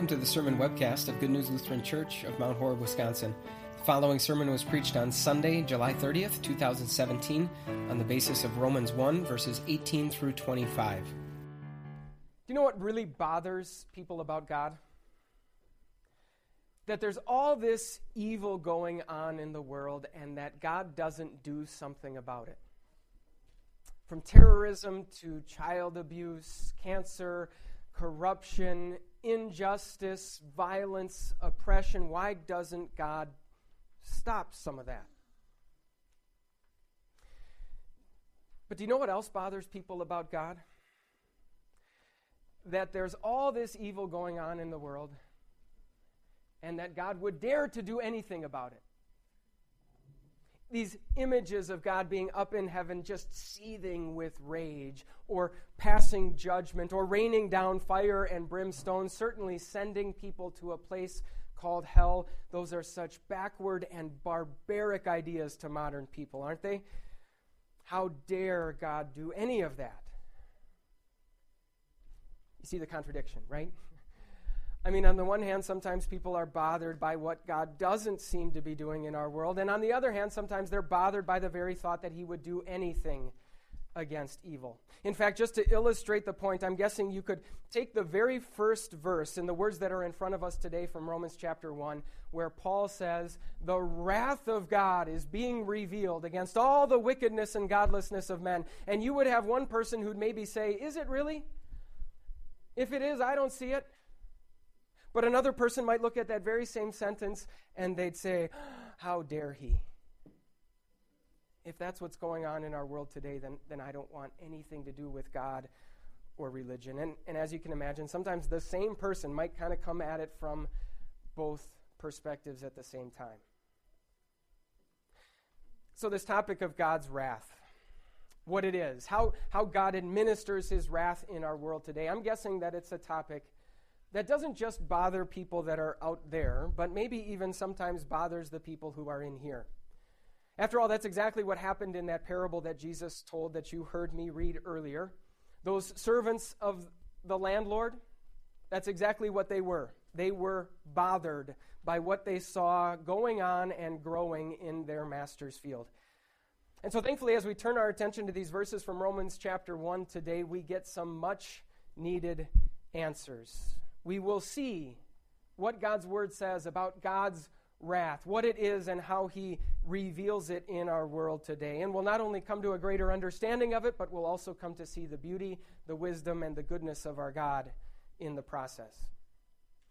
Welcome to the sermon webcast of Good News Lutheran Church of Mount Horeb, Wisconsin. The following sermon was preached on Sunday, July 30th, 2017, on the basis of Romans 1, verses 18 through 25. Do you know what really bothers people about God? That there's all this evil going on in the world and that God doesn't do something about it. From terrorism to child abuse, cancer, corruption, injustice, violence, oppression. Why doesn't God stop some of that? But do you know what else bothers people about God? That there's all this evil going on in the world, and that God would dare to do anything about it these images of God being up in heaven just seething with rage or passing judgment or raining down fire and brimstone, certainly sending people to a place called hell. Those are such backward and barbaric ideas to modern people, aren't they? How dare God do any of that? You see the contradiction, right? I mean, on the one hand, sometimes people are bothered by what God doesn't seem to be doing in our world. And on the other hand, sometimes they're bothered by the very thought that He would do anything against evil. In fact, just to illustrate the point, I'm guessing you could take the very first verse in the words that are in front of us today from Romans chapter 1, where Paul says, The wrath of God is being revealed against all the wickedness and godlessness of men. And you would have one person who'd maybe say, Is it really? If it is, I don't see it. But another person might look at that very same sentence and they'd say, How dare he? If that's what's going on in our world today, then, then I don't want anything to do with God or religion. And, and as you can imagine, sometimes the same person might kind of come at it from both perspectives at the same time. So, this topic of God's wrath, what it is, how, how God administers his wrath in our world today, I'm guessing that it's a topic that doesn't just bother people that are out there, but maybe even sometimes bothers the people who are in here. After all, that's exactly what happened in that parable that Jesus told that you heard me read earlier. Those servants of the landlord, that's exactly what they were. They were bothered by what they saw going on and growing in their master's field. And so, thankfully, as we turn our attention to these verses from Romans chapter 1 today, we get some much needed answers we will see what God's word says about God's wrath, what it is, and how he reveals it in our world today. And we'll not only come to a greater understanding of it, but we'll also come to see the beauty, the wisdom, and the goodness of our God in the process.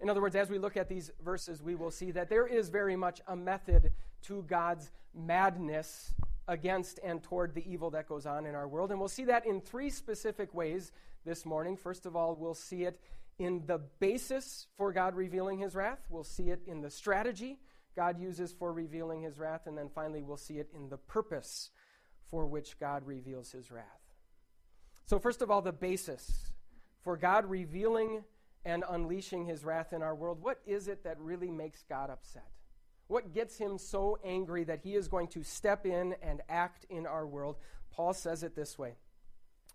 In other words, as we look at these verses, we will see that there is very much a method to God's madness against and toward the evil that goes on in our world. And we'll see that in three specific ways this morning. First of all, we'll see it in the basis for God revealing his wrath. We'll see it in the strategy God uses for revealing his wrath. And then finally, we'll see it in the purpose for which God reveals his wrath. So, first of all, the basis for God revealing and unleashing his wrath in our world. What is it that really makes God upset? What gets him so angry that he is going to step in and act in our world? Paul says it this way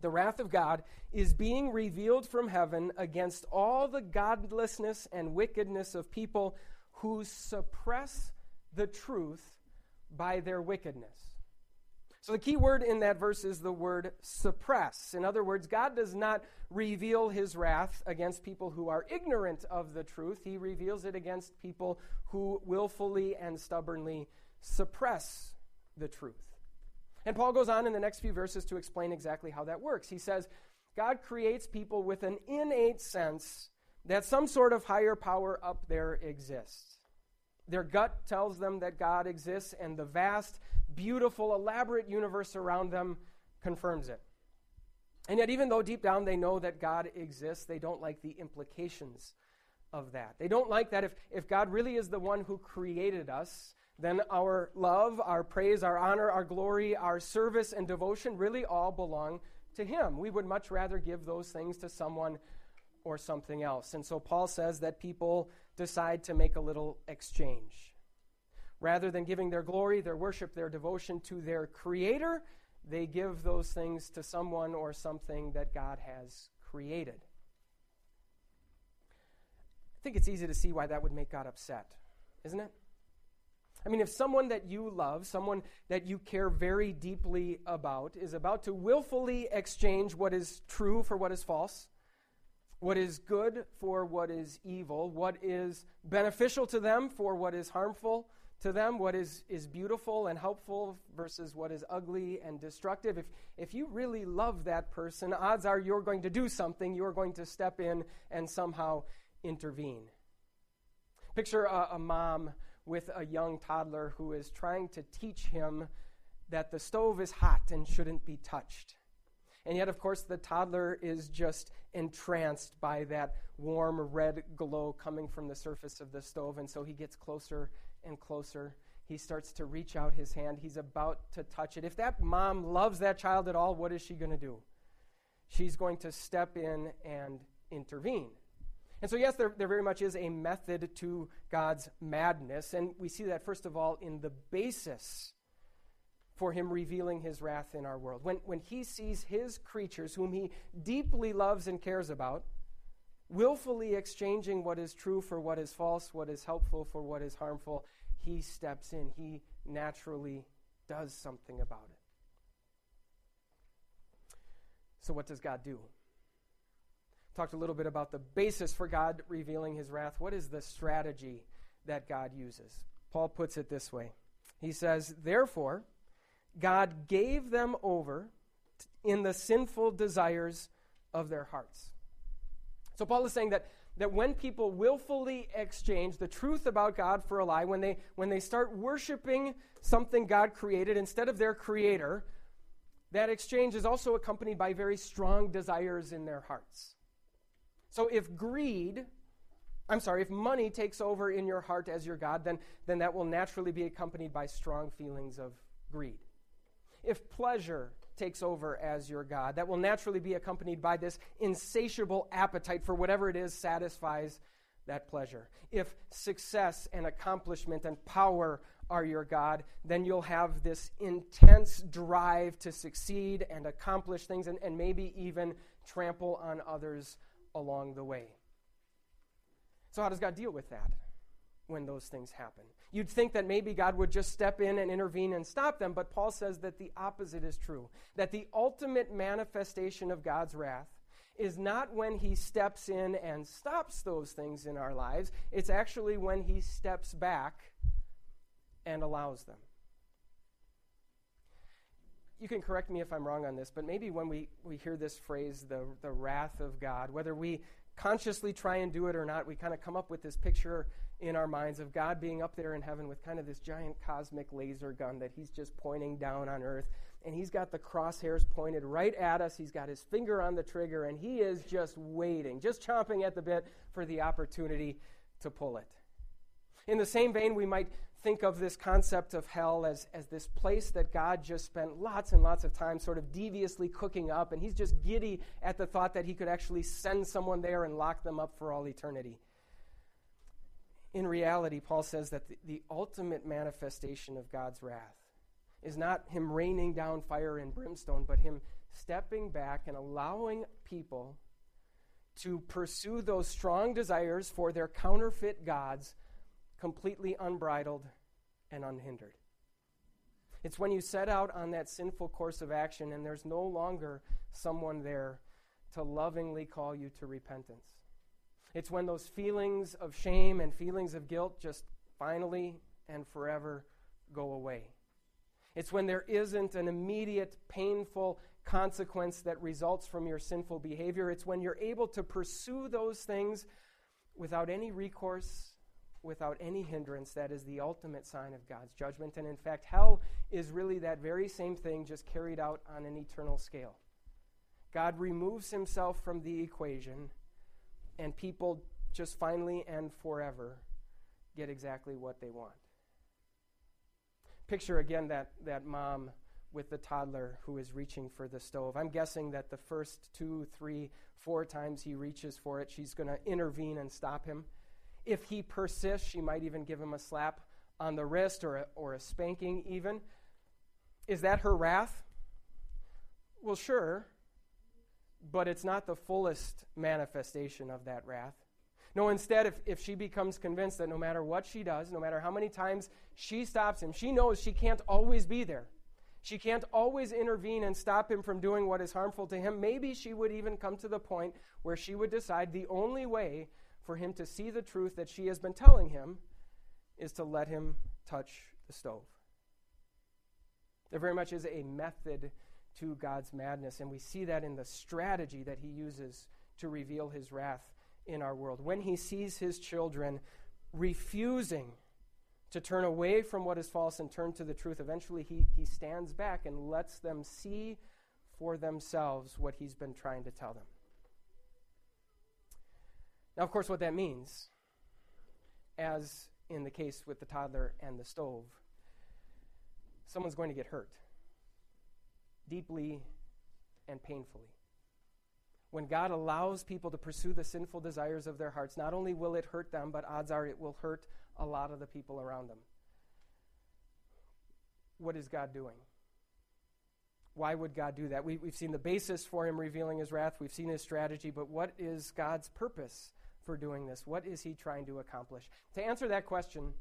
the wrath of God, is being revealed from heaven against all the godlessness and wickedness of people who suppress the truth by their wickedness. So, the key word in that verse is the word suppress. In other words, God does not reveal his wrath against people who are ignorant of the truth, he reveals it against people who willfully and stubbornly suppress the truth. And Paul goes on in the next few verses to explain exactly how that works. He says, God creates people with an innate sense that some sort of higher power up there exists. Their gut tells them that God exists, and the vast, beautiful, elaborate universe around them confirms it. And yet, even though deep down they know that God exists, they don't like the implications of that. They don't like that if, if God really is the one who created us, then our love, our praise, our honor, our glory, our service, and devotion really all belong to Him. We would much rather give those things to someone or something else. And so Paul says that people decide to make a little exchange. Rather than giving their glory, their worship, their devotion to their Creator, they give those things to someone or something that God has created. I think it's easy to see why that would make God upset, isn't it? I mean, if someone that you love, someone that you care very deeply about, is about to willfully exchange what is true for what is false, what is good for what is evil, what is beneficial to them for what is harmful to them, what is, is beautiful and helpful versus what is ugly and destructive. If, if you really love that person, odds are you're going to do something, you're going to step in and somehow intervene. Picture a, a mom with a young toddler who is trying to teach him that the stove is hot and shouldn't be touched. And yet, of course, the toddler is just entranced by that warm red glow coming from the surface of the stove. And so he gets closer and closer. He starts to reach out his hand. He's about to touch it. If that mom loves that child at all, what is she going to do? She's going to step in and intervene. And so, yes, there, there very much is a method to God's madness. And we see that, first of all, in the basis for him revealing his wrath in our world. When, when he sees his creatures, whom he deeply loves and cares about, willfully exchanging what is true for what is false, what is helpful for what is harmful, he steps in. He naturally does something about it. So, what does God do? Talked a little bit about the basis for God revealing his wrath. What is the strategy that God uses? Paul puts it this way He says, Therefore, God gave them over in the sinful desires of their hearts. So Paul is saying that, that when people willfully exchange the truth about God for a lie, when they, when they start worshiping something God created instead of their creator, that exchange is also accompanied by very strong desires in their hearts. So if greed, I'm sorry, if money takes over in your heart as your God, then, then that will naturally be accompanied by strong feelings of greed. If pleasure takes over as your God. That will naturally be accompanied by this insatiable appetite for whatever it is satisfies that pleasure. If success and accomplishment and power are your God, then you'll have this intense drive to succeed and accomplish things and, and maybe even trample on others along the way. So, how does God deal with that? when those things happen. You'd think that maybe God would just step in and intervene and stop them, but Paul says that the opposite is true. That the ultimate manifestation of God's wrath is not when he steps in and stops those things in our lives, it's actually when he steps back and allows them. You can correct me if I'm wrong on this, but maybe when we, we hear this phrase, the, the wrath of God, whether we consciously try and do it or not, we kind of come up with this picture in our minds of God being up there in heaven with kind of this giant cosmic laser gun that he's just pointing down on earth. And he's got the crosshairs pointed right at us. He's got his finger on the trigger, and he is just waiting, just chomping at the bit for the opportunity to pull it. In the same vein, we might think of this concept of hell as, as this place that God just spent lots and lots of time sort of deviously cooking up, and he's just giddy at the thought that he could actually send someone there and lock them up for all eternity. In reality, Paul says that the, the, ultimate manifestation of God's wrath is not him raining down fire and brimstone, but him stepping back and allowing people to pursue those strong desires for their counterfeit gods completely unbridled and unhindered. It's when you set out on that sinful course of action and there's no longer someone there to lovingly call you to repentance. It's when those feelings of shame and feelings of guilt just finally and forever go away. It's when there isn't an immediate painful consequence that results from your sinful behavior. It's when you're able to pursue those things without any recourse, without any hindrance. That is the ultimate sign of God's judgment. And in fact, hell is really that very same thing, just carried out on an eternal scale. God removes himself from the equation and people just finally and forever get exactly what they want. Picture again that, that mom with the toddler who is reaching for the stove. I'm guessing that the first two, three, four times he reaches for it, she's going to intervene and stop him. If he persists, she might even give him a slap on the wrist or a, or a spanking, even. Is that her wrath? Well, sure but it's not the fullest manifestation of that wrath. No, instead, if, if she becomes convinced that no matter what she does, no matter how many times she stops him, she knows she can't always be there. She can't always intervene and stop him from doing what is harmful to him. Maybe she would even come to the point where she would decide the only way for him to see the truth that she has been telling him is to let him touch the stove. There very much is a method to God's madness, and we see that in the strategy that he uses to reveal his wrath in our world. When he sees his children refusing to turn away from what is false and turn to the truth, eventually he, he stands back and lets them see for themselves what he's been trying to tell them. Now, of course, what that means, as in the case with the toddler and the stove, someone's going to get hurt deeply and painfully. When God allows people to pursue the sinful desires of their hearts, not only will it hurt them, but odds are it will hurt a lot of the people around them. What is God doing? Why would God do that? We, have seen the basis for him revealing his wrath, we've seen his strategy, but what is God's purpose for doing this? What is he trying to accomplish? To answer that question,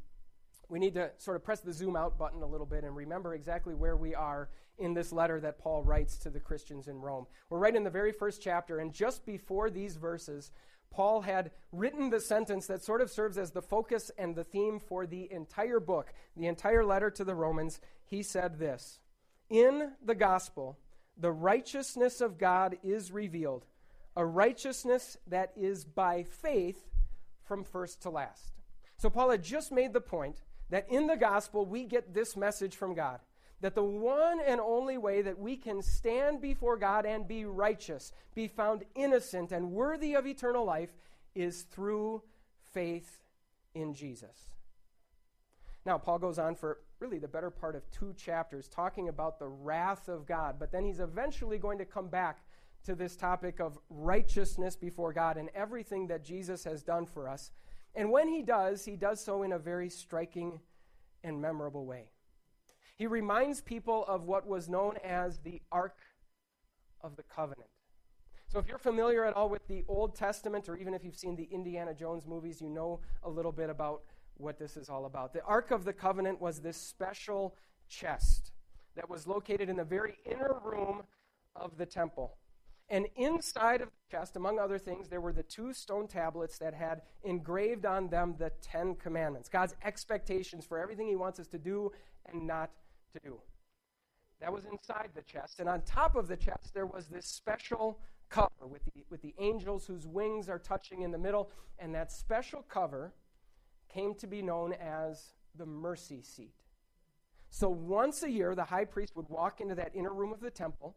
we need to sort of press the zoom out button a little bit and remember exactly where we are in this letter that Paul writes to the Christians in Rome. We're right in the very first chapter, and just before these verses, Paul had written the sentence that sort of serves as the focus and the theme for the entire book, the entire letter to the Romans. He said this In the gospel, the righteousness of God is revealed, a righteousness that is by faith from first to last. So, Paul had just made the point that in the gospel we get this message from God that the one and only way that we can stand before God and be righteous, be found innocent and worthy of eternal life, is through faith in Jesus. Now, Paul goes on for really the better part of two chapters talking about the wrath of God, but then he's eventually going to come back to this topic of righteousness before God and everything that Jesus has done for us. And when he does, he does so in a very striking and memorable way. He reminds people of what was known as the Ark of the Covenant. So, if you're familiar at all with the Old Testament, or even if you've seen the Indiana Jones movies, you know a little bit about what this is all about. The Ark of the Covenant was this special chest that was located in the very inner room of the temple. And inside of the chest, among other things, there were the two stone tablets that had engraved on them the Ten Commandments, God's expectations for everything He wants us to do and not to do. That was inside the chest. And on top of the chest, there was this special cover with the, with the angels whose wings are touching in the middle. And that special cover came to be known as the mercy seat. So once a year, the high priest would walk into that inner room of the temple.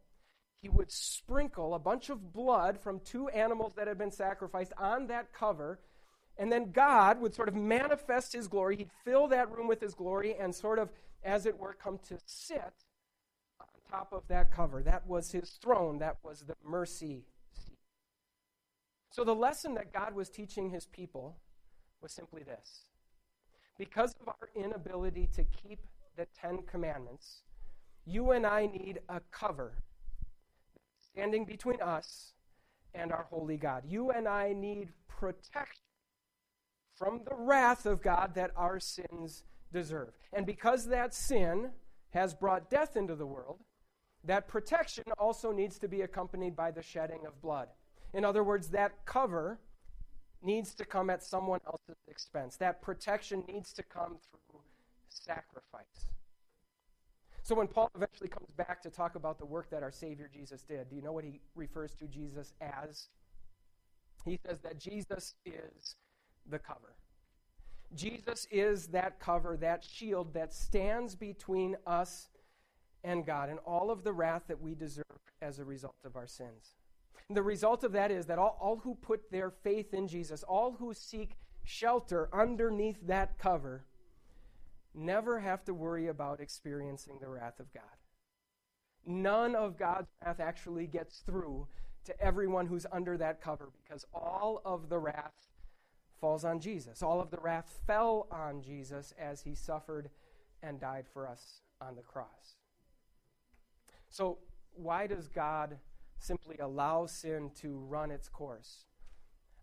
He would sprinkle a bunch of blood from two animals that had been sacrificed on that cover. And then God would sort of manifest his glory. He'd fill that room with his glory and sort of as it were, come to sit on top of that cover. That was his throne, that was the mercy seat. So the lesson that God was teaching his people was simply this because of our inability to keep the Ten Commandments, you and I need a cover standing between us and our holy God. You and I need protection from the wrath of God that our sins deserve. And because that sin has brought death into the world, that protection also needs to be accompanied by the shedding of blood. In other words, that cover needs to come at someone else's expense. That protection needs to come through sacrifice. So when Paul eventually comes back to talk about the work that our Savior Jesus did, do you know what he refers to Jesus as? He says that Jesus is the cover. Jesus is that cover, that shield that stands between us and God and all of the wrath that we deserve as a result of our sins. And the result of that is that all, all who put their faith in Jesus, all who seek shelter underneath that cover, never have to worry about experiencing the wrath of God. None of God's wrath actually gets through to everyone who's under that cover because all of the wrath falls on Jesus. All of the wrath fell on Jesus as he suffered and died for us on the cross. So, why does God simply allow sin to run its course?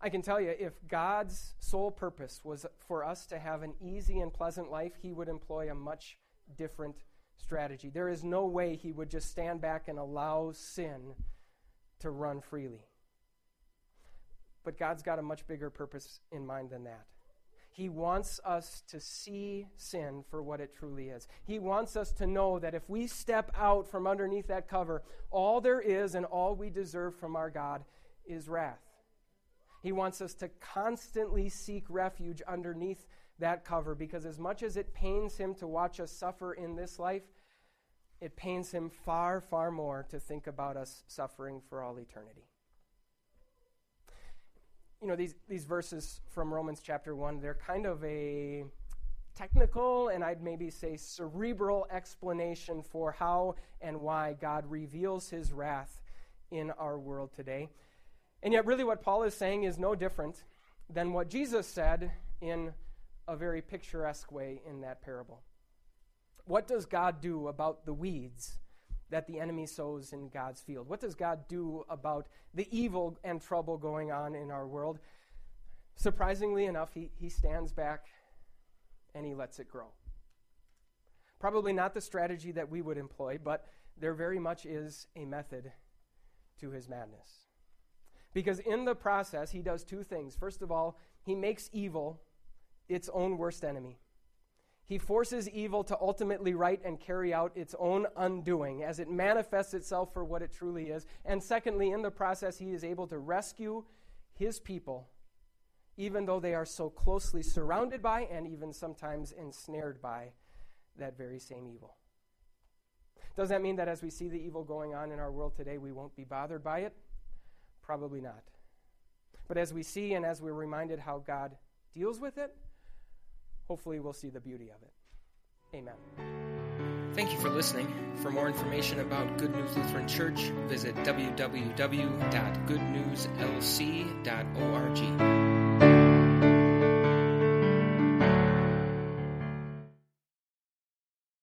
I can tell you, if God's sole purpose was for us to have an easy and pleasant life, He would employ a much different strategy. There is no way He would just stand back and allow sin to run freely. But God's got a much bigger purpose in mind than that. He wants us to see sin for what it truly is. He wants us to know that if we step out from underneath that cover, all there is and all we deserve from our God is wrath. He wants us to constantly seek refuge underneath that cover because, as much as it pains him to watch us suffer in this life, it pains him far, far more to think about us suffering for all eternity you know, these, these verses from Romans chapter 1, they're kind of a technical and I'd maybe say cerebral explanation for how and why God reveals his wrath in our world today. And yet, really, what Paul is saying is no different than what Jesus said in a very picturesque way in that parable. What does God do about the weeds that the enemy sows in God's field? What does God do about the evil and trouble going on in our world? Surprisingly enough, he, he stands back and he lets it grow. Probably not the strategy that we would employ, but there very much is a method to his madness. Because in the process, he does two things. First of all, he makes evil its own worst enemy. He forces evil to ultimately write and carry out its own undoing as it manifests itself for what it truly is. And secondly, in the process, he is able to rescue his people, even though they are so closely surrounded by and even sometimes ensnared by that very same evil. Does that mean that as we see the evil going on in our world today, we won't be bothered by it? Probably not. But as we see and as we're reminded how God deals with it, hopefully we'll see the beauty of it. Amen. Thank you for listening. For more information about Good News Lutheran Church, visit www.goodnewslc.org.